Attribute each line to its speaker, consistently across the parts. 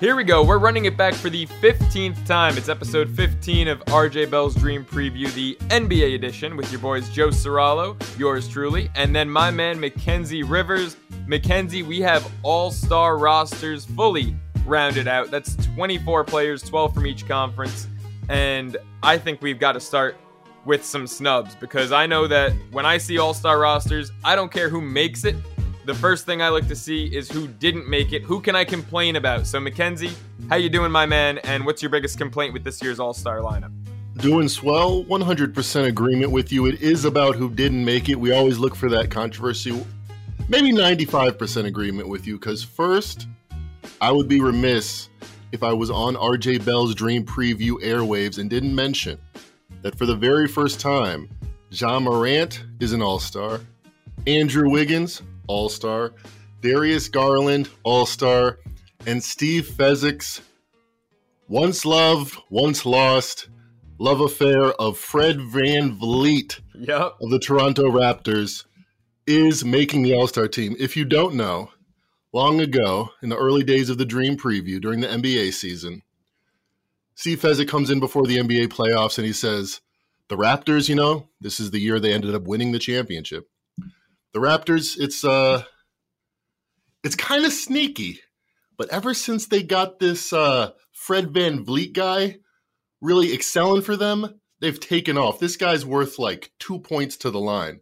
Speaker 1: Here we go. We're running it back for the 15th time. It's episode 15 of RJ Bell's Dream Preview, the NBA edition, with your boys Joe Ceraulo, yours truly, and then my man Mackenzie Rivers. Mackenzie, we have all star rosters fully rounded out. That's 24 players, 12 from each conference. And I think we've got to start with some snubs because I know that when I see all star rosters, I don't care who makes it the first thing I look to see is who didn't make it. Who can I complain about? So Mackenzie, how you doing, my man? And what's your biggest complaint with this year's All Star lineup?
Speaker 2: Doing swell, 100% agreement with you. It is about who didn't make it. We always look for that controversy. Maybe 95% agreement with you, because first, I would be remiss if I was on RJ Bell's Dream Preview airwaves and didn't mention that for the very first time, Ja Morant is an All Star, Andrew Wiggins, all Star, Darius Garland, All Star, and Steve Fezzik's once loved, once lost love affair of Fred VanVleet
Speaker 1: yep.
Speaker 2: of the Toronto Raptors is making the All Star team. If you don't know, long ago, in the early days of the Dream Preview during the NBA season, Steve Fezzik comes in before the NBA playoffs and he says, The Raptors, you know, this is the year they ended up winning the championship the Raptors, it's uh it's kind of sneaky, but ever since they got this uh Fred VanVleet guy really excelling for them, they've taken off. This guy's worth like two points to the line.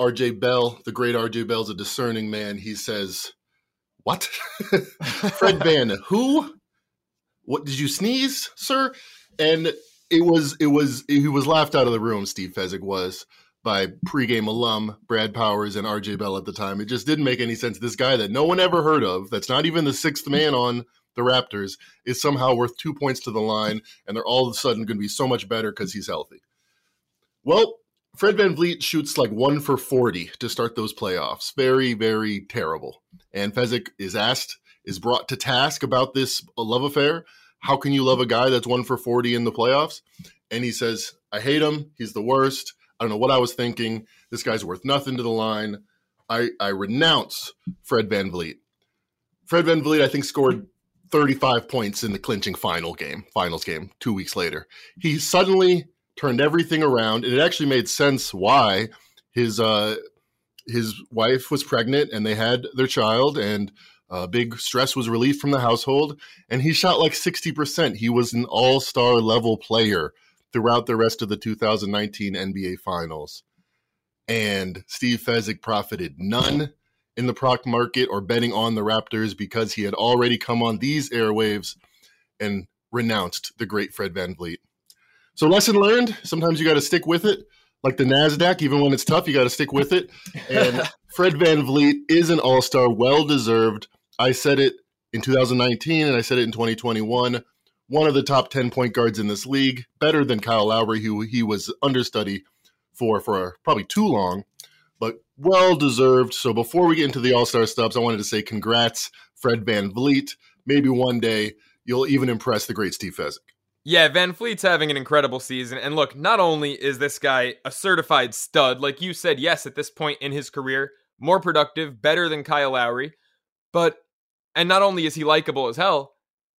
Speaker 2: RJ Bell, the great RJ Bell's a discerning man. He says, What? Fred Van, who? What did you sneeze, sir? And it was it was he was laughed out of the room, Steve Fezzik was by pregame alum Brad Powers and RJ Bell at the time. It just didn't make any sense. This guy that no one ever heard of, that's not even the sixth man on the Raptors, is somehow worth two points to the line, and they're all of a sudden going to be so much better because he's healthy. Well, Fred VanVleet shoots like one for 40 to start those playoffs. Very, very terrible. And Fezzik is asked, is brought to task about this love affair. How can you love a guy that's one for 40 in the playoffs? And he says, I hate him. He's the worst. I don't know what I was thinking. This guy's worth nothing to the line. I, I renounce Fred Van VanVleet. Fred Van VanVleet, I think, scored 35 points in the clinching final game, finals game, two weeks later. He suddenly turned everything around, and it actually made sense why his uh, his wife was pregnant and they had their child, and uh, big stress was relieved from the household, and he shot like 60%. He was an all star level player throughout the rest of the 2019 NBA Finals. And Steve Fezzik profited none in the prop market or betting on the Raptors because he had already come on these airwaves and renounced the great Fred VanVleet. So, lesson learned sometimes you got to stick with it. Like the NASDAQ, even when it's tough, you got to stick with it. And Fred VanVleet is an all star, well deserved. I said it in 2019 and I said it in 2021 one of the top 10 point guards in this league, better than Kyle Lowry, who he was understudy for for probably too long, but well deserved. So before we get into the All Star stubs, I wanted to say congrats, Fred Van VanVleet. Maybe one day you'll even impress the great Steve Fezzik.
Speaker 1: Yeah, Van VanVleet's having an incredible season. And look, not only is this guy a certified stud, like you said, yes, at this point in his career, more productive, better than Kyle Lowry, but, and not only is he likable as hell,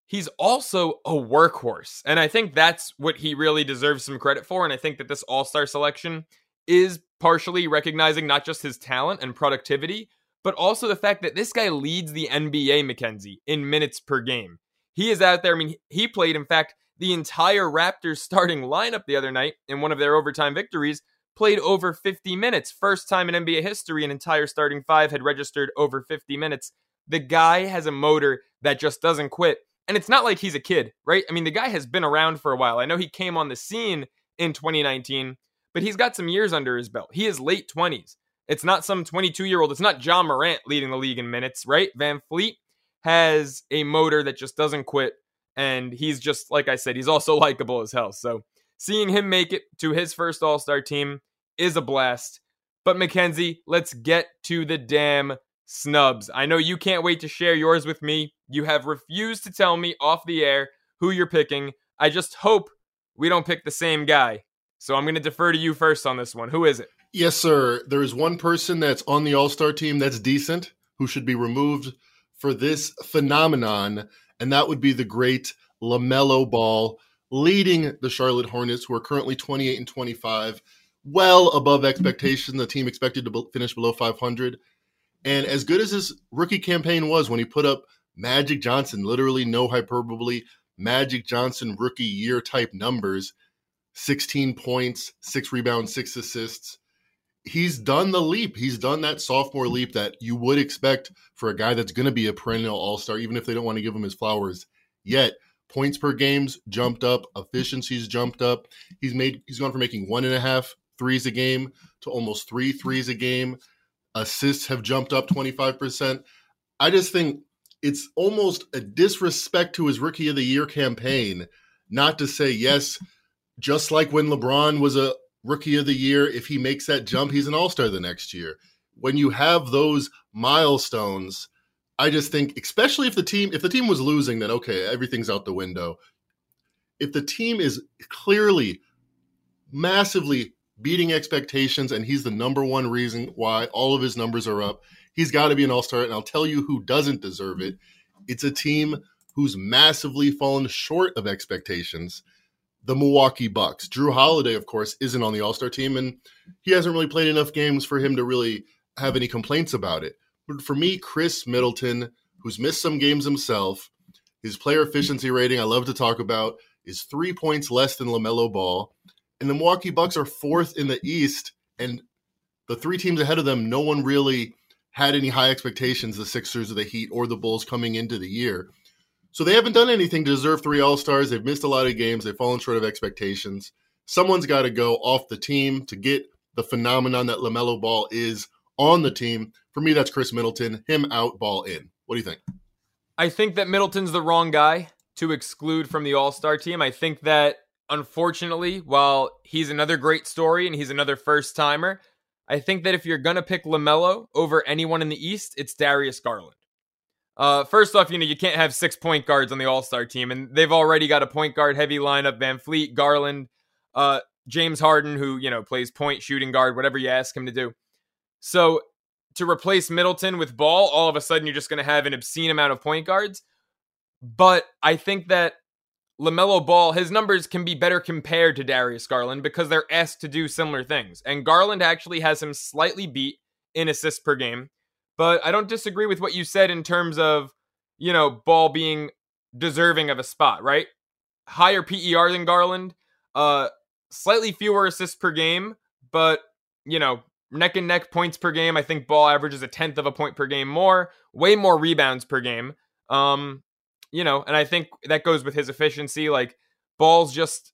Speaker 1: he's also a workhorse. And I think that's what he really deserves some credit for. And I think that this all star selection is partially recognizing not just his talent and productivity, but also the fact that this guy leads the NBA, Mackenzie in minutes per game. He is out there. I mean, he played, in fact, the entire Raptors starting lineup the other night in one of their overtime victories, played over 50 minutes. First time in NBA history, an entire starting five had registered over 50 minutes. The guy has a motor that just doesn't quit. And it's not like he's a kid, right? I mean, the guy has been around for a while. I know he came on the scene in 2019, but he's got some years under his belt. He is late 20s. It's not some 22 year old. It's not Ja Morant leading the league in minutes, right? VanVleet has a motor that just doesn't quit. And he's just, like I said, he's also likable as hell. So seeing him make it to his first All Star team is a blast. But Mackenzie, let's get to the damn snubs. I know you can't wait to share yours with me. You have refused to tell me off the air who you're picking. I just hope we don't pick the same guy. So I'm going to defer to you first on this one. Who is it?
Speaker 2: Yes, sir. There is one person that's on the All Star team that's decent who should be removed for this phenomenon, and that would be the great LaMelo Ball leading the Charlotte Hornets, who are currently 28 and 25, well above expectation. The team expected to finish below 500. And as good as his rookie campaign was when he put up Magic Johnson, literally no hyperbole, Magic Johnson rookie year type numbers 16 points, six rebounds, six assists. He's done the leap. He's done that sophomore leap that you would expect for a guy that's going to be a perennial all star, even if they don't want to give him his flowers yet. Points per games jumped up, efficiencies jumped up. He's made he's gone from making one and a half threes a game to almost three threes a game. Assists have jumped up 25%. I just think it's almost a disrespect to his rookie of the year campaign not to say yes just like when lebron was a rookie of the year if he makes that jump he's an all-star the next year when you have those milestones i just think especially if the team if the team was losing then okay everything's out the window if the team is clearly massively beating expectations and he's the number one reason why all of his numbers are up He's got to be an all star. And I'll tell you who doesn't deserve it. It's a team who's massively fallen short of expectations. The Milwaukee Bucks. Jrue Holiday, of course, isn't on the All Star team, and he hasn't really played enough games for him to really have any complaints about it. But for me, Khris Middleton, who's missed some games himself, his player efficiency rating, I love to talk about, is three points less than LaMelo Ball. And the Milwaukee Bucks are fourth in the East, and the three teams ahead of them, no one really had any high expectations, the Sixers or the Heat or the Bulls coming into the year. So they haven't done anything to deserve three All Stars. They've missed a lot of games. They've fallen short of expectations. Someone's got to go off the team to get the phenomenon that LaMelo Ball is on the team. For me, that's Khris Middleton. Him out, ball in. What do you think?
Speaker 1: I think that Middleton's the wrong guy to exclude from the All Star team. I think that unfortunately, while he's another great story and he's another first timer, I think that if you're gonna pick LaMelo over anyone in the East, it's Darius Garland. Uh, first off, you know you can't have six point guards on the All Star team, and they've already got a point guard heavy lineup: VanVleet, Garland, uh, James Harden, who you know plays point, shooting guard, whatever you ask him to do. So to replace Middleton with Ball, all of a sudden you're just going to have an obscene amount of point guards. But I think that LaMelo Ball, his numbers can be better compared to Darius Garland because they're asked to do similar things. And Garland actually has him slightly beat in assists per game. But I don't disagree with what you said in terms of, you know, Ball being deserving of a spot, right? Higher PER than Garland, uh, slightly fewer assists per game, but, you know, neck and neck points per game. I think Ball averages a tenth of a point per game more, way more rebounds per game. Um, you know, and I think that goes with his efficiency. Like Ball's just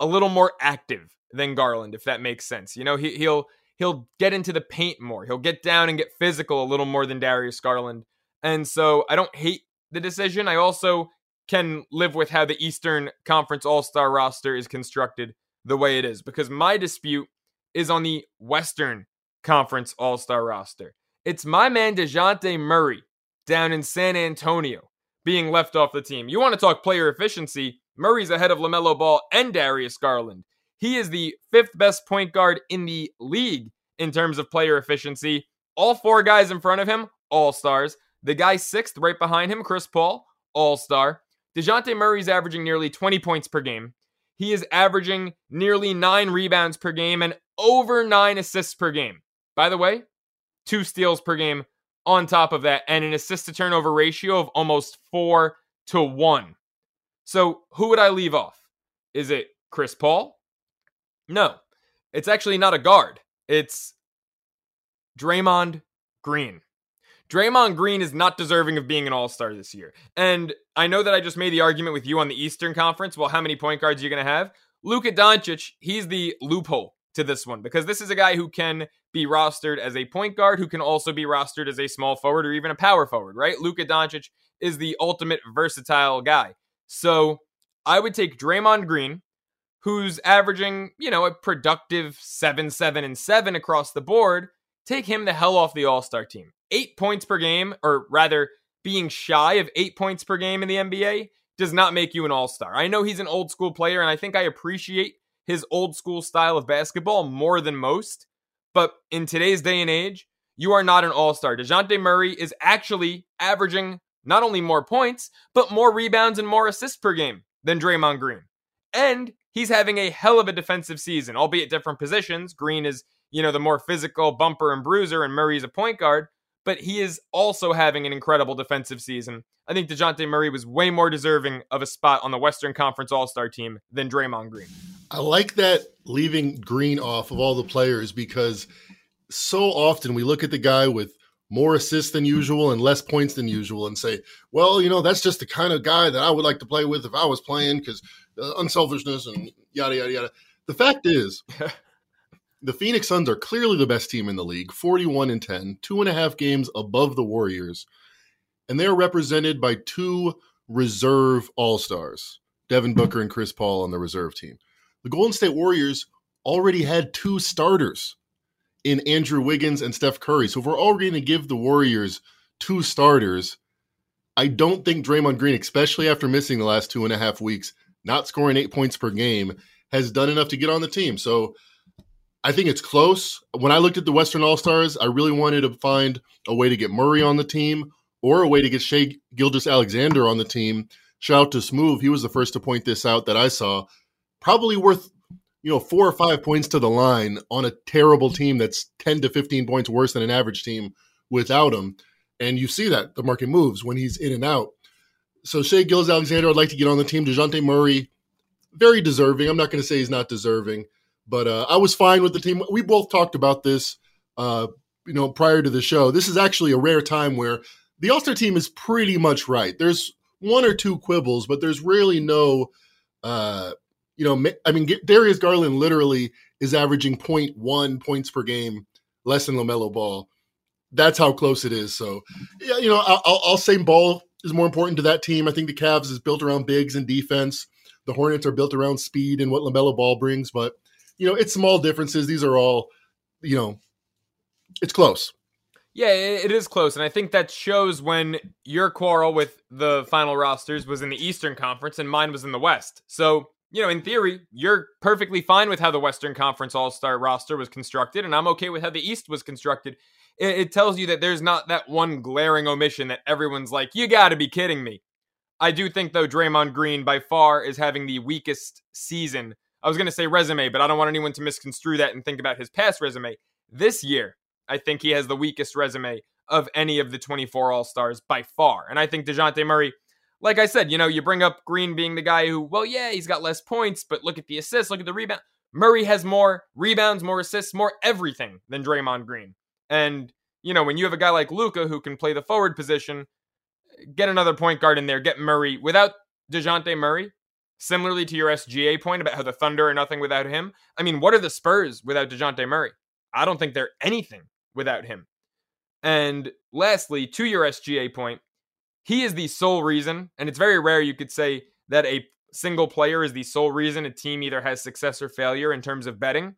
Speaker 1: a little more active than Garland, if that makes sense. You know, he, he'll he'll get into the paint more. He'll get down and get physical a little more than Darius Garland. And so I don't hate the decision. I also can live with how the Eastern Conference All Star roster is constructed the way it is because my dispute is on the Western Conference All Star roster. It's my man DeJounte Murray down in San Antonio being left off the team. You want to talk player efficiency? Murray's ahead of LaMelo Ball and Darius Garland. He is the fifth best point guard in the league in terms of player efficiency. All four guys in front of him, all stars. The guy sixth right behind him, Chris Paul, all star. DeJounte Murray's averaging nearly 20 points per game. He is averaging nearly nine rebounds per game and over nine assists per game. By the way, two steals per game on top of that and an assist to turnover ratio of almost four to one. So who would I leave off? Is it Chris Paul? No, it's actually not a guard. It's Draymond Green. Draymond Green is not deserving of being an all star this year. And I know that I just made the argument with you on the Eastern Conference. Well, how many point guards are you going to have? Luka Doncic, he's the loophole to this one because this is a guy who can be rostered as a point guard, who can also be rostered as a small forward or even a power forward, right? Luka Doncic is the ultimate versatile guy. So I would take Draymond Green, who's averaging, you know, a productive 7 7 and 7 across the board. Take him the hell off the All Star team. Eight points per game, or rather, being shy of eight points per game in the NBA does not make you an all star. I know he's an old school player, and I think I appreciate his old school style of basketball more than most. But in today's day and age, you are not an all star. DeJounte Murray is actually averaging not only more points, but more rebounds and more assists per game than Draymond Green. And he's having a hell of a defensive season, albeit different positions. Green is, you know, the more physical bumper and bruiser, and Murray's a point guard, but he is also having an incredible defensive season. I think DeJounte Murray was way more deserving of a spot on the Western Conference All Star team than Draymond Green.
Speaker 2: I like that leaving Green off of all the players because so often we look at the guy with more assists than usual and less points than usual and say, well, you know, that's just the kind of guy that I would like to play with if I was playing because uh, unselfishness and yada, yada, yada. The fact is, the Phoenix Suns are clearly the best team in the league 41 and 10, two and a half games above the Warriors. And they are represented by two reserve all stars, Devin Booker and Chris Paul on the reserve team. The Golden State Warriors already had two starters in Andrew Wiggins and Steph Curry. So if we're already going to give the Warriors two starters, I don't think Draymond Green, especially after missing the last two and a half weeks, not scoring eight points per game, has done enough to get on the team. So I think it's close. When I looked at the Western All Stars, I really wanted to find a way to get Murray on the team or a way to get Shai Gilgeous-Alexander on the team. Shout out to Smooth. He was the first to point this out that I saw. Probably worth you know, four or five points to the line on a terrible team that's 10 to 15 points worse than an average team without him. And you see that the market moves when he's in and out. So Shai Gilgeous-Alexander, I'd like to get on the team. DeJounte Murray, very deserving. I'm not going to say he's not deserving, but uh, I was fine with the team. We both talked about this, uh, you know, prior to the show. This is actually a rare time where the All Star team is pretty much right. There's one or two quibbles, but there's really no uh, you know, I mean, Darius Garland literally is averaging 0.1 points per game less than LaMelo Ball. That's how close it is. So, yeah, you know, I'll, I'll say Ball is more important to that team. I think the Cavs is built around bigs and defense. The Hornets are built around speed and what LaMelo Ball brings. But, you know, it's small differences. These are all, you know, it's close.
Speaker 1: Yeah, it is close. And I think that shows when your quarrel with the final rosters was in the Eastern Conference and mine was in the West. So you know, in theory, you're perfectly fine with how the Western Conference All Star roster was constructed, and I'm okay with how the East was constructed. It, it tells you that there's not that one glaring omission that everyone's like, you gotta be kidding me. I do think, though, Draymond Green by far is having the weakest season. I was going to say resume, but I don't want anyone to misconstrue that and think about his past resume. This year, I think he has the weakest resume of any of the 24 All Stars by far. And I think DeJounte Murray like I said, you know, you bring up Green being the guy who, well, yeah, he's got less points, but look at the assists, look at the rebound. Murray has more rebounds, more assists, more everything than Draymond Green. And, you know, when you have a guy like Luka who can play the forward position, get another point guard in there, get Murray without DeJounte Murray. Similarly to your SGA point about how the Thunder are nothing without him. I mean, what are the Spurs without DeJounte Murray? I don't think they're anything without him. And lastly, to your SGA point, he is the sole reason, and it's very rare you could say that a single player is the sole reason a team either has success or failure in terms of betting.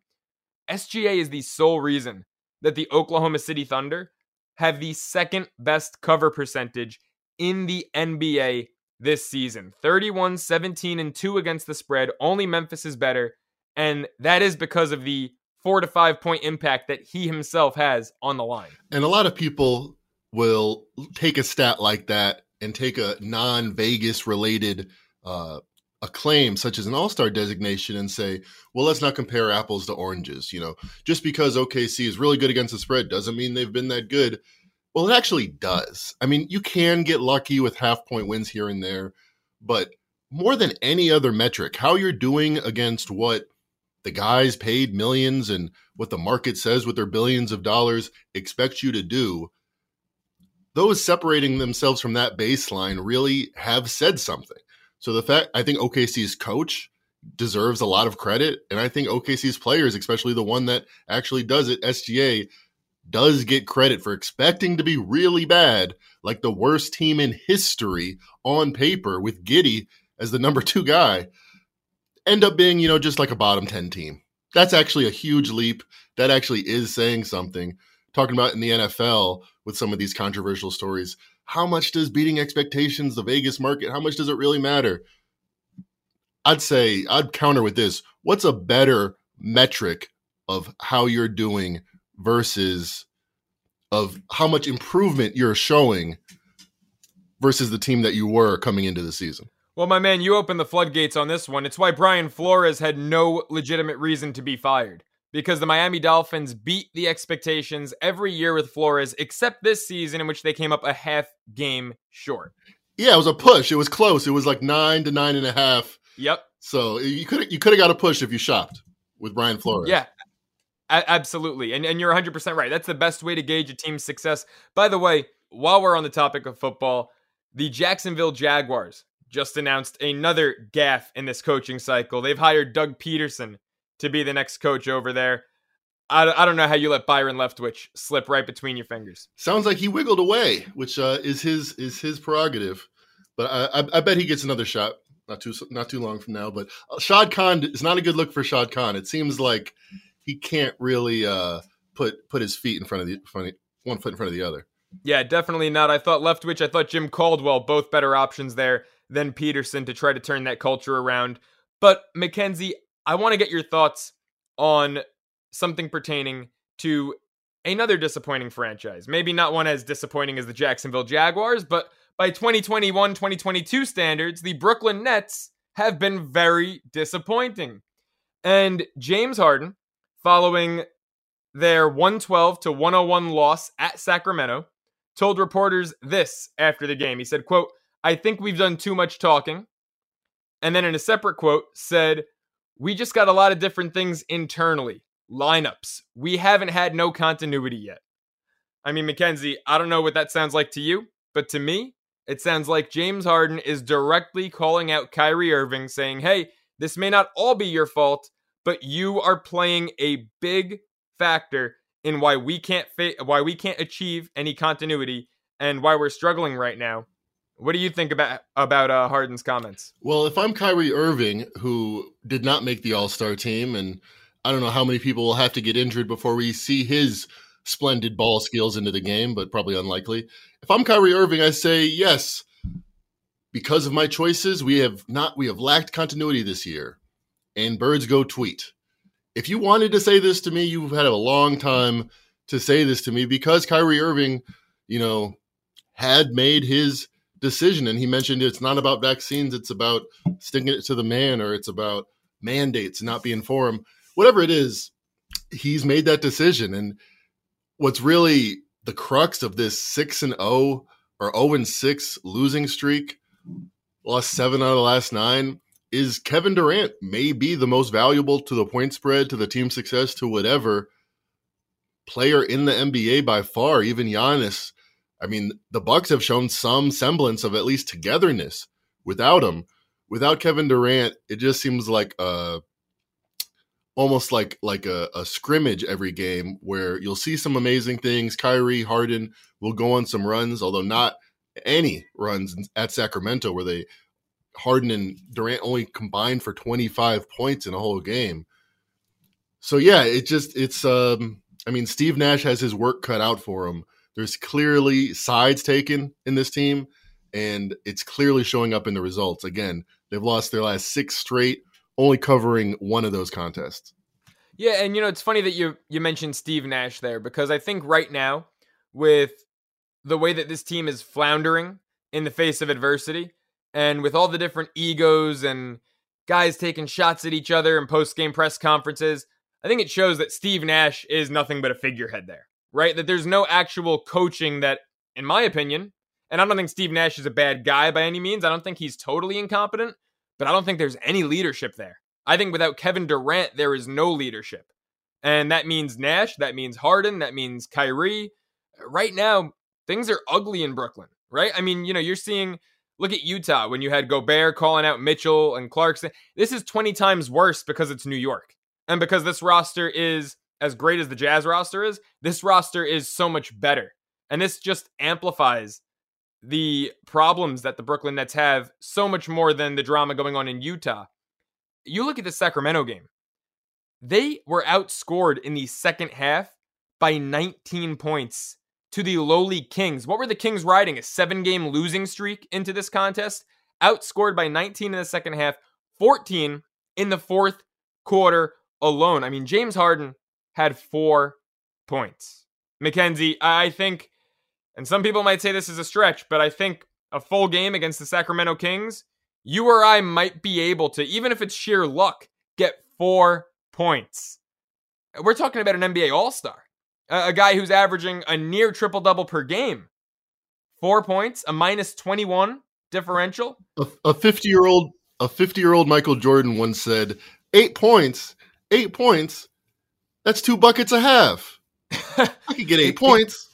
Speaker 1: SGA is the sole reason that the Oklahoma City Thunder have the second best cover percentage in the NBA this season 31, 17, and 2 against the spread. Only Memphis is better. And that is because of the four to five point impact that he himself has on the line.
Speaker 2: And a lot of people will take a stat like that and take a non Vegas related uh, a claim such as an all-star designation and say, well, let's not compare apples to oranges. You know, just because OKC is really good against the spread doesn't mean they've been that good. Well, it actually does. I mean, you can get lucky with half point wins here and there, but more than any other metric, how you're doing against what the guys paid millions and what the market says with their billions of dollars expects you to do those separating themselves from that baseline really have said something. So the fact I think OKC's coach deserves a lot of credit, and I think OKC's players, especially the one that actually does it, SGA, does get credit for expecting to be really bad, like the worst team in history on paper with Giddey as the number two guy, end up being, you know, just like a bottom 10 team. That's actually a huge leap. That actually is saying something talking about in the NFL with some of these controversial stories. How much does beating expectations, the Vegas market, how much does it really matter? I'd say I'd counter with this. what's a better metric of how you're doing versus of how much improvement you're showing versus the team that you were coming into the season.
Speaker 1: Well, my man, you opened the floodgates on this one. It's why Brian Flores had no legitimate reason to be fired because the Miami Dolphins beat the expectations every year with Flores, except this season in which they came up a half game short.
Speaker 2: Yeah, it was a push. It was close. It was like nine to nine and a half.
Speaker 1: Yep.
Speaker 2: So you could you could have got a push if you shopped with Brian Flores.
Speaker 1: Yeah, absolutely. And and you're 100 percent right. That's the best way to gauge a team's success. By the way, while we're on the topic of football, the Jacksonville Jaguars just announced another gaffe in this coaching cycle. They've hired Doug Pederson to be the next coach over there. I, I don't know how you let Byron Leftwich slip right between your fingers.
Speaker 2: Sounds like he wiggled away, which uh, is his is his prerogative. But I, I, I, bet he gets another shot not too not too long from now. But uh, Shad Khan is not a good look for Shad Khan. It seems like he can't really uh, put put his feet in front of the front of, one foot in front of the other.
Speaker 1: Yeah, definitely not. I thought Leftwich, I thought Jim Caldwell, both better options there than Pederson to try to turn that culture around. But Mackenzie, I want to get your thoughts on something pertaining to another disappointing franchise. Maybe not one as disappointing as the Jacksonville Jaguars, but by 2021 2022 standards, the Brooklyn Nets have been very disappointing. And James Harden, following their 112 to 101 loss at Sacramento, told reporters this after the game. He said, quote, I think we've done too much talking. And then in a separate quote said, we just got a lot of different things internally, lineups. We haven't had no continuity yet. I mean, Mackenzie, I don't know what that sounds like to you, but to me, it sounds like James Harden is directly calling out Kyrie Irving, saying, hey, this may not all be your fault, but you are playing a big factor in why we can't fa- why we can't achieve any continuity and why we're struggling right now. What do you think about about uh, Harden's comments?
Speaker 2: Well, if I'm Kyrie Irving, who did not make the All Star team, and I don't know how many people will have to get injured before we see his splendid ball skills into the game, but probably unlikely. If I'm Kyrie Irving, I say yes. Because of my choices, we have not we have lacked continuity this year. And birds go tweet if you wanted to say this to me, you've had a long time to say this to me because Kyrie Irving, you know, had made his decision and he mentioned it's not about vaccines, it's about sticking it to the man or it's about mandates not being for him. Whatever it is, he's made that decision. And what's really the crux of this 6 and 0 or 0 and 6 losing streak, lost 7 out of the last 9 is Kevin Durant may be the most valuable to the point spread, to the team success, to whatever player in the NBA by far. Even Giannis. I mean, the Bucks have shown some semblance of at least togetherness without him. Without Kevin Durant, it just seems like a almost like like a, a scrimmage every game where you'll see some amazing things. Kyrie Harden will go on some runs, although not any runs at Sacramento where they Harden and Durant only combined for 25 points in a whole game. So yeah, it just it's um I mean Steve Nash has his work cut out for him. There's clearly sides taken in this team and it's clearly showing up in the results. Again, they've lost their last 6 straight, only covering one of those contests.
Speaker 1: Yeah, and you know it's funny that you you mentioned Steve Nash there because I think right now with the way that this team is floundering in the face of adversity, and with all the different egos and guys taking shots at each other in post game press conferences, I think it shows that Steve Nash is nothing but a figurehead there, right? That there's no actual coaching that, in my opinion, and I don't think Steve Nash is a bad guy by any means. I don't think he's totally incompetent, but I don't think there's any leadership there. I think without Kevin Durant, there is no leadership. And that means Nash, that means Harden, that means Kyrie. Right now, things are ugly in Brooklyn, right? I mean, you know, you're seeing Look at Utah when you had Gobert calling out Mitchell and Clarkson. This is 20 times worse because it's New York. And because this roster is as great as the Jazz roster is, this roster is so much better. And this just amplifies the problems that the Brooklyn Nets have so much more than the drama going on in Utah. You look at the Sacramento game, they were outscored in the second half by 19 points to the lowly Kings. What were the Kings riding? A seven game losing streak into this contest? Outscored by 19 in the second half, 14 in the fourth quarter alone. I mean, James Harden had four points. Mackenzie, I think, and some people might say this is a stretch, but I think a full game against the Sacramento Kings, you or I might be able to, even if it's sheer luck, get four points. We're talking about an NBA All Star, a, guy who's averaging a near triple double per game. Four points, a minus 21 differential.
Speaker 2: A 50 year old a 50 year old Michael Jordan once said, eight points, eight points, that's two buckets a half. I could get eight points.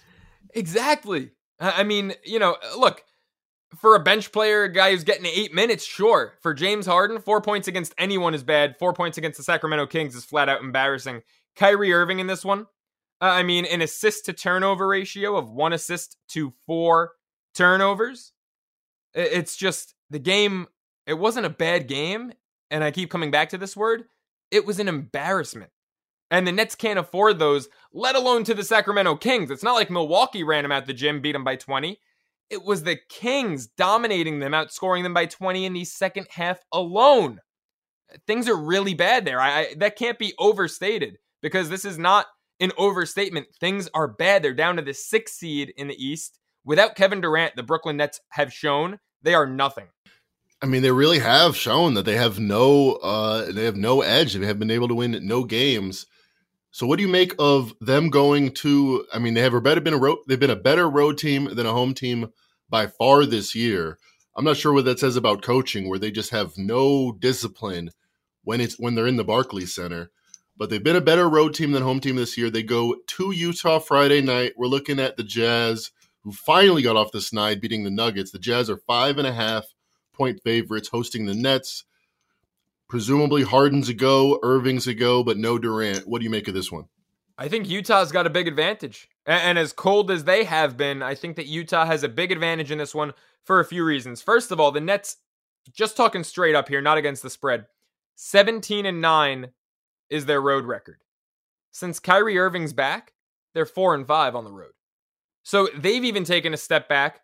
Speaker 1: Exactly. I mean, you know, look, for a bench player, a guy who's getting eight minutes, sure. For James Harden, four points against anyone is bad. Four points against the Sacramento Kings is flat out embarrassing. Kyrie Irving in this one, Uh, I mean, an assist to turnover ratio of one assist to four turnovers. It's just the game it wasn't a bad game, and I keep coming back to this word. It was an embarrassment. And the Nets can't afford those, let alone to the Sacramento Kings. It's not like Milwaukee ran them out the gym, beat them by 20. It was the Kings dominating them, outscoring them by 20 in the second half alone. Things are really bad there. I, I that can't be overstated because this is not an overstatement. Things are bad. They're down to the sixth seed in the East. Without Kevin Durant, the Brooklyn Nets have shown they are nothing.
Speaker 2: I mean, they really have shown that they have no uh, they have no edge. They have been able to win no games. So, what do you make of them going to? I mean, they have a better been a road. They've been a better road team than a home team by far this year. I'm not sure what that says about coaching, where they just have no discipline when it's when they're in the Barclays Center. But they've been a better road team than home team this year. They go to Utah Friday night. We're looking at the Jazz, who finally got off the snide, beating the Nuggets. The Jazz are five and a half point favorites hosting the Nets. Presumably Harden's a go, Irving's a go, but no Durant. What do you make of this one?
Speaker 1: I think Utah's got a big advantage. And as cold as they have been, I think that Utah has a big advantage in this one for a few reasons. First of all, the Nets, just talking straight up here, not against the spread, 17 and 9 is their road record. Since Kyrie Irving's back, they're 4 and 5 on the road. So they've even taken a step back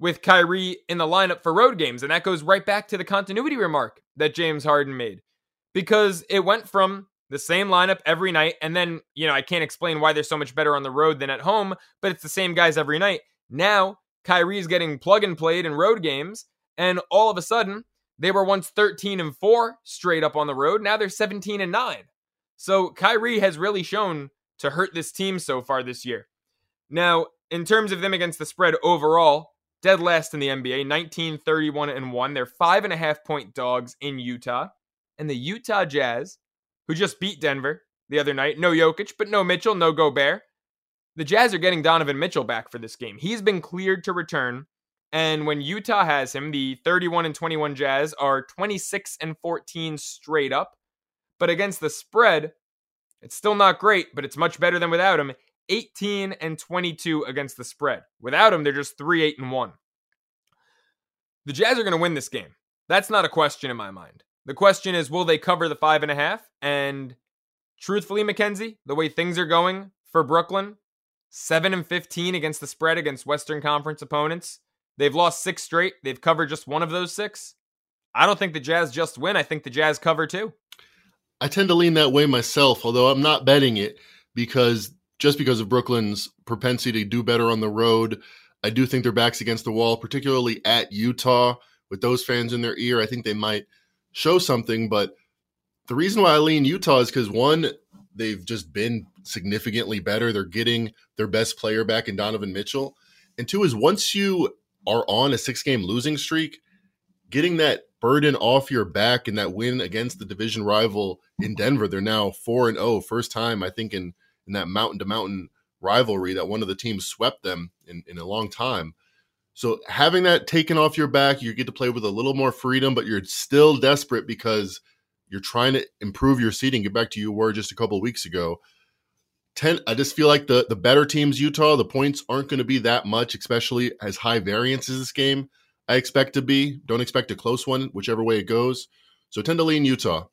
Speaker 1: with Kyrie in the lineup for road games. And that goes right back to the continuity remark that James Harden made because it went from the same lineup every night. And then, you know, I can't explain why they're so much better on the road than at home, but it's the same guys every night. Now, Kyrie's getting plug and played in road games. And all of a sudden, they were once 13 and 4 straight up on the road. Now they're 17 and 9. So Kyrie has really shown to hurt this team so far this year. Now, in terms of them against the spread overall, dead last in the NBA, 19, 31, and 1. They're five and a half point dogs in Utah. And the Utah Jazz, who just beat Denver the other night, no Jokic, but no Mitchell, no Gobert. The Jazz are getting Donovan Mitchell back for this game. He's been cleared to return. And when Utah has him, the 31 and 21 Jazz are 26 and 14 straight up. But against the spread, it's still not great, but it's much better than without him. 18 and 22 against the spread. Without him, they're just 3 8 and 1. The Jazz are going to win this game. That's not a question in my mind. The question is, will they cover the five and a half? And truthfully, Mackenzie, the way things are going for Brooklyn, 7 and 15 against the spread against Western Conference opponents. They've lost six straight. They've covered just one of those six. I don't think the Jazz just win. I think the Jazz cover too.
Speaker 2: I tend to lean that way myself, although I'm not betting it because just because of Brooklyn's propensity to do better on the road. I do think their backs against the wall, particularly at Utah, with those fans in their ear. I think they might show something. But the reason why I lean Utah is because one, they've just been significantly better. They're getting their best player back in Donovan Mitchell. And two is once you are on a six game losing streak, getting that burden off your back and that win against the division rival in Denver. They're now 4 and 0, first time I think in in that mountain to mountain rivalry that one of the teams swept them in, in a long time. So having that taken off your back, you get to play with a little more freedom, but you're still desperate because you're trying to improve your seating, get back to you were just a couple weeks ago. Ten, I just feel like the the better teams, Utah, the points aren't going to be that much, especially as high variance as this game I expect to be. Don't expect a close one, whichever way it goes. So tend to lean Utah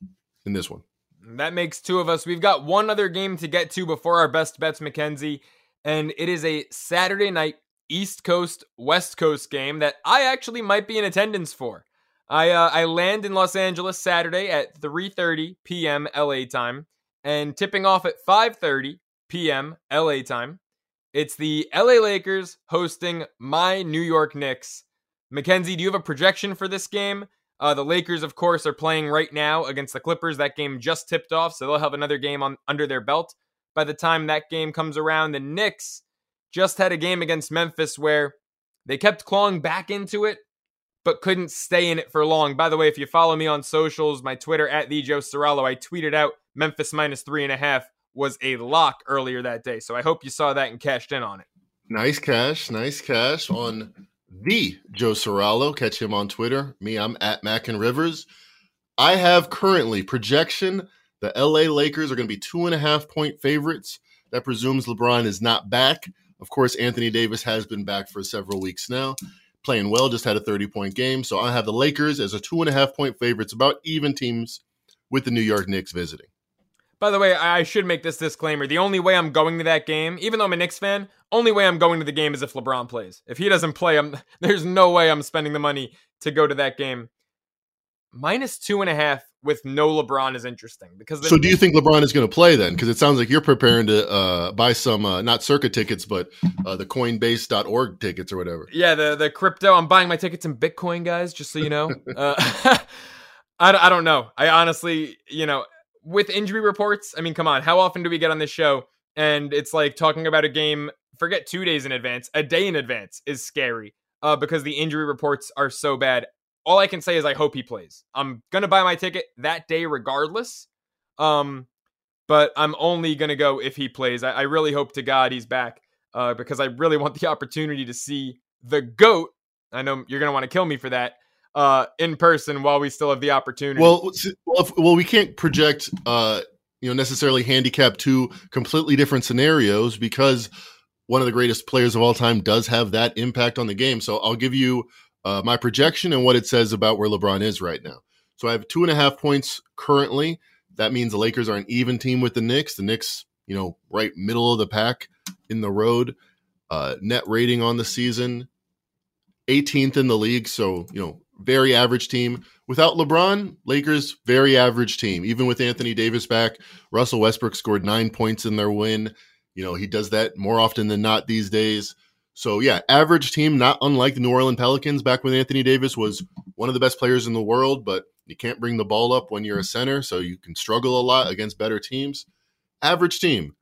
Speaker 2: in this one.
Speaker 1: That makes two of us. We've got one other game to get to before our best bets, Mackenzie, and it is a Saturday night East Coast West Coast game that I actually might be in attendance for. I uh, I land in Los Angeles Saturday at 3:30 p.m. LA time and tipping off at 5:30 p.m. LA time. It's the LA Lakers hosting my New York Knicks. Mackenzie, do you have a projection for this game? Uh, the Lakers, of course, are playing right now against the Clippers. That game just tipped off, so they'll have another game on under their belt by the time that game comes around. The Knicks just had a game against Memphis where they kept clawing back into it, but couldn't stay in it for long. By the way, if you follow me on socials, my Twitter at the Joe Ceraulo, I tweeted out Memphis minus three and a half was a lock earlier that day. So I hope you saw that and cashed in on it.
Speaker 2: Nice cash, nice cash on the Joe Ceraulo. Catch him on Twitter. Me, I'm at Mac and Rivers. I have currently projection the LA Lakers are going to be two and a half point favorites. That presumes LeBron is not back. Of course, Anthony Davis has been back for several weeks now, playing well, just had a 30 point game. So I have the Lakers as a two and a half point favorites, about even teams with the New York Knicks visiting.
Speaker 1: By the way, I should make this disclaimer. The only way I'm going to that game, even though I'm a Knicks fan, only way I'm going to the game is if LeBron plays. If he doesn't play, I'm, there's no way I'm spending the money to go to that game. Minus two and a half with no LeBron is interesting because.
Speaker 2: so, do you think LeBron is going to play then? Because it sounds like you're preparing to uh, buy some uh, not circuit tickets, but uh, the Coinbase.org tickets or whatever.
Speaker 1: Yeah, the the crypto. I'm buying my tickets in Bitcoin, guys. Just so you know. uh, I I don't know. I honestly, you know, with injury reports, I mean, come on, how often do we get on this show and it's like talking about a game? Forget two days in advance, a day in advance is scary uh, because the injury reports are so bad. All I can say is I hope he plays. I'm gonna buy my ticket that day regardless. Um, but I'm only gonna go if he plays. I, I really hope to God he's back uh, because I really want the opportunity to see the goat. I know you're gonna want to kill me for that uh, in person while we still have the opportunity.
Speaker 2: Well, well, we can't project, uh, you know, necessarily handicap two completely different scenarios because one of the greatest players of all time does have that impact on the game. So I'll give you uh, my projection and what it says about where LeBron is right now. So I have two and a half points currently. That means the Lakers are an even team with the Knicks. The Knicks, you know, right middle of the pack in the road. Uh, net rating on the season, 18th in the league. So, you know, very average team. Without LeBron, Lakers, very average team. Even with Anthony Davis back, Russell Westbrook scored nine points in their win. You know, he does that more often than not these days. So, yeah, average team, not unlike the New Orleans Pelicans back when Anthony Davis was one of the best players in the world, but you can't bring the ball up when you're a center, so you can struggle a lot against better teams. Average team.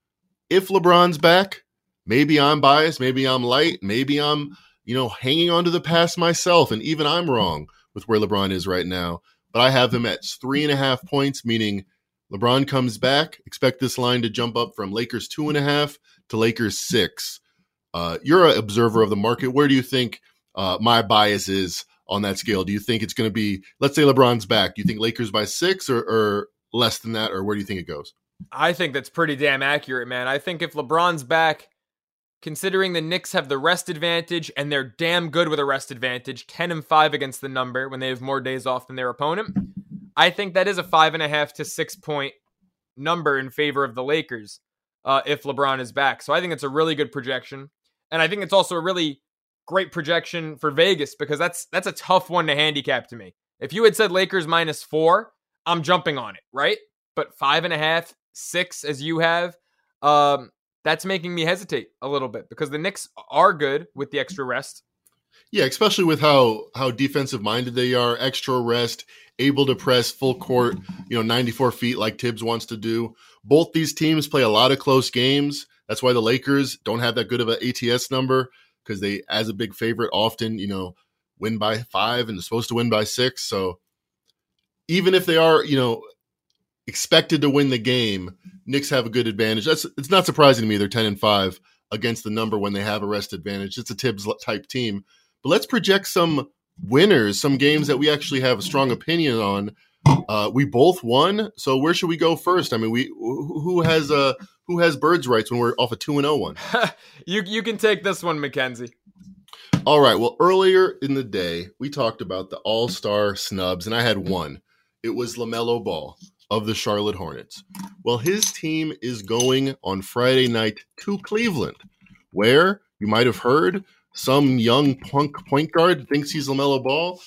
Speaker 2: If LeBron's back, maybe I'm biased, maybe I'm light, maybe I'm you know, hanging on to the past myself. And even I'm wrong with where LeBron is right now. But I have him at three and a half points, meaning LeBron comes back. Expect this line to jump up from Lakers two and a half to Lakers six. Uh, you're an observer of the market. Where do you think uh, my bias is on that scale? Do you think it's going to be, let's say LeBron's back, do you think Lakers by six or, or less than that, or where do you think it goes?
Speaker 1: I think that's pretty damn accurate, man. I think if LeBron's back, considering the Knicks have the rest advantage and they're damn good with a rest advantage, 10 and 5 against the number when they have more days off than their opponent. I think that is a five and a half to six point number in favor of the Lakers uh, if LeBron is back. So I think it's a really good projection. And I think it's also a really great projection for Vegas because that's that's a tough one to handicap to me. If you had said Lakers minus four, I'm jumping on it, right? But five and a half, six as you have, um, that's making me hesitate a little bit because the Knicks are good with the extra rest.
Speaker 2: Yeah, especially with how how defensive minded they are, extra rest, able to press full court, you know, 94 feet like Thibs wants to do. Both these teams play a lot of close games. That's why the Lakers don't have that good of an ATS number because they, as a big favorite, often, you know, win by five and they're supposed to win by six. So even if they are, you know, expected to win the game, Knicks have a good advantage. That's it's not surprising to me they're 10 and 5 against the number when they have a rest advantage. It's a Thibs type team. But let's project some winners, some games that we actually have a strong opinion on. Uh, we both won, so where should we go first? I mean, we who has uh who has birds rights when we're off a 2 and 0 one?
Speaker 1: you you can take this one, Mackenzie.
Speaker 2: All right. Well, earlier in the day, we talked about the All Star snubs, and I had one. It was LaMelo Ball of the Charlotte Hornets. Well, his team is going on Friday night to Cleveland, where you might have heard some young punk point guard thinks he's LaMelo Ball.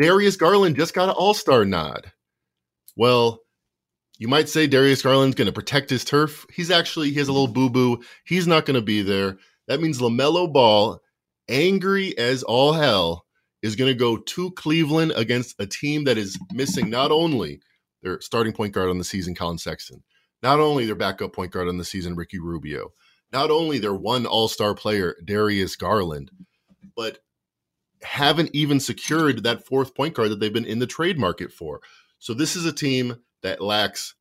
Speaker 2: Darius Garland just got an All Star nod. Well, you might say Darius Garland's going to protect his turf. He's actually he has a little boo boo. He's not going to be there. That means LaMelo Ball, angry as all hell, is going to go to Cleveland against a team that is missing not only their starting point guard on the season, Collin Sexton, not only their backup point guard on the season, Ricky Rubio, not only their one All Star player, Darius Garland, but haven't even secured that fourth point guard that they've been in the trade market for. So this is a team that lacks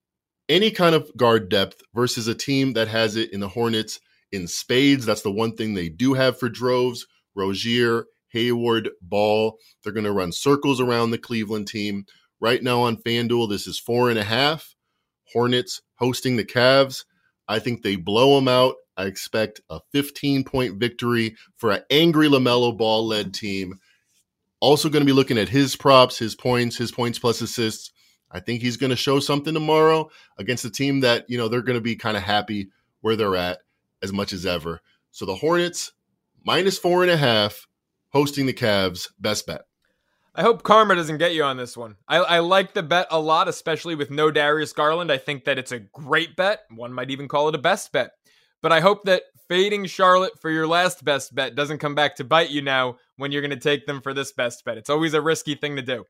Speaker 2: any kind of guard depth versus a team that has it in the Hornets in spades. That's the one thing they do have for droves. Rozier, Hayward, Ball. They're going to run circles around the Cleveland team. Right now on FanDuel, this is four and a half. Hornets hosting the Cavs. I think they blow them out. I expect a 15 point victory for an angry LaMelo ball led team. Also, going to be looking at his props, his points, his points plus assists. I think he's going to show something tomorrow against a team that, you know, they're going to be kind of happy where they're at as much as ever. So the Hornets minus four and a half hosting the Cavs. Best bet.
Speaker 1: I hope karma doesn't get you on this one. I, I like the bet a lot, especially with no Darius Garland. I think that it's a great bet. One might even call it a best bet. But I hope that fading Charlotte for your last best bet doesn't come back to bite you now when you're going to take them for this best bet. It's always a risky thing to do.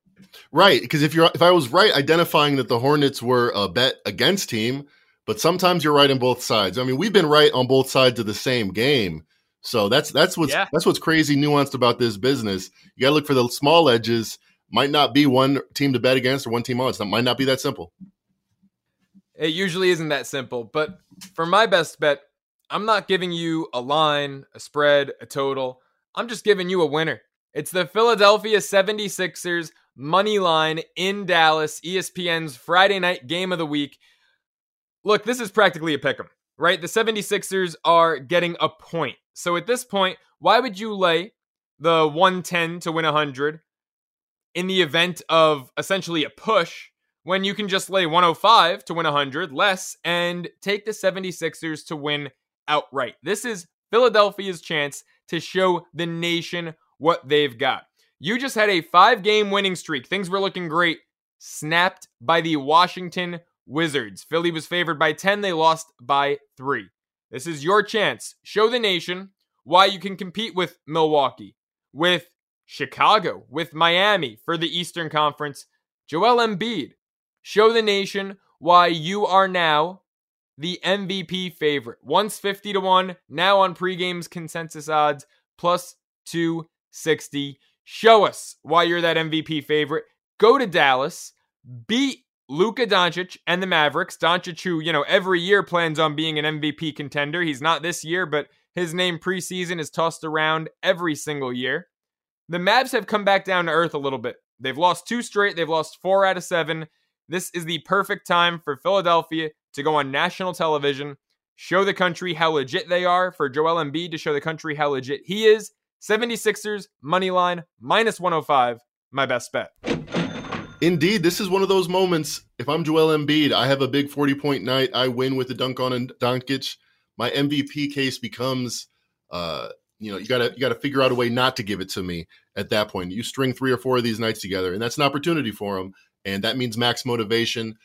Speaker 2: Right, because if you're if I was right identifying that the Hornets were a bet against team, but sometimes you're right on both sides. I mean, we've been right on both sides of the same game. So that's that's what's yeah. that's what's crazy nuanced about this business. You got to look for the small edges. Might not be one team to bet against or one team on. It might not be that simple.
Speaker 1: It usually isn't that simple. But for my best bet, I'm not giving you a line, a spread, a total. I'm just giving you a winner. It's the Philadelphia 76ers money line in Dallas, ESPN's Friday night game of the week. Look, this is practically a pick 'em, right? The 76ers are getting a point. So at this point, why would you lay the 110 to win 100 in the event of essentially a push when you can just lay 105 to win 100 less and take the 76ers to win outright. This is Philadelphia's chance to show the nation what they've got. You just had a five game winning streak. Things were looking great. Snapped by the Washington Wizards. Philly was favored by 10, they lost by three. This is your chance. Show the nation why you can compete with Milwaukee, with Chicago, with Miami for the Eastern Conference. Joel Embiid. Show the nation why you are now the MVP favorite. Once 50 to 1, now on pregame's consensus odds, plus 260. Show us why you're that MVP favorite. Go to Dallas, beat Luka Doncic and the Mavericks. Doncic, who, you know, every year plans on being an MVP contender. He's not this year, but his name preseason is tossed around every single year. The Mavs have come back down to earth a little bit. They've lost two straight, they've lost four out of seven. This is the perfect time for Philadelphia to go on national television, show the country how legit they are, for Joel Embiid to show the country how legit he is. 76ers, money line, minus 105, my best bet.
Speaker 2: Indeed, this is one of those moments. If I'm Joel Embiid, I have a big 40 point night. I win with the dunk on and Doncic. My MVP case becomes, uh, you know, you gotta you gotta figure out a way not to give it to me at that point. You string three or four of these nights together, and that's an opportunity for him, and that means max motivation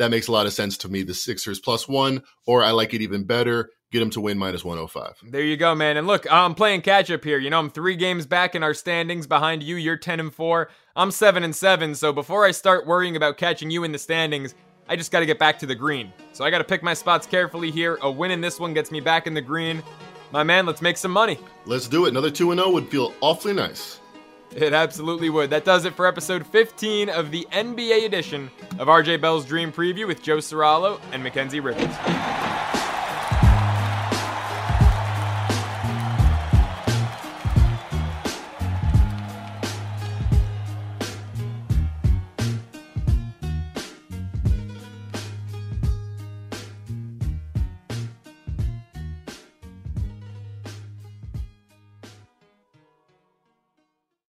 Speaker 2: that makes a lot of sense to me. The Sixers plus one, or I like it even better. Get them to win minus 105.
Speaker 1: There you go, man. And look, I'm playing catch up here. You know, I'm three games back in our standings behind you. You're 10 and 4. I'm 7 and 7. So before I start worrying about catching you in the standings, I just got to get back to the green. So I got to pick my spots carefully here. A win in this one gets me back in the green. My man, let's make some money.
Speaker 2: Let's do it. Another 2 0 would feel awfully nice.
Speaker 1: It absolutely would. That does it for episode 15 of the NBA edition of RJ Bell's Dream Preview with Joe Ceraulo and Mackenzie Rivers.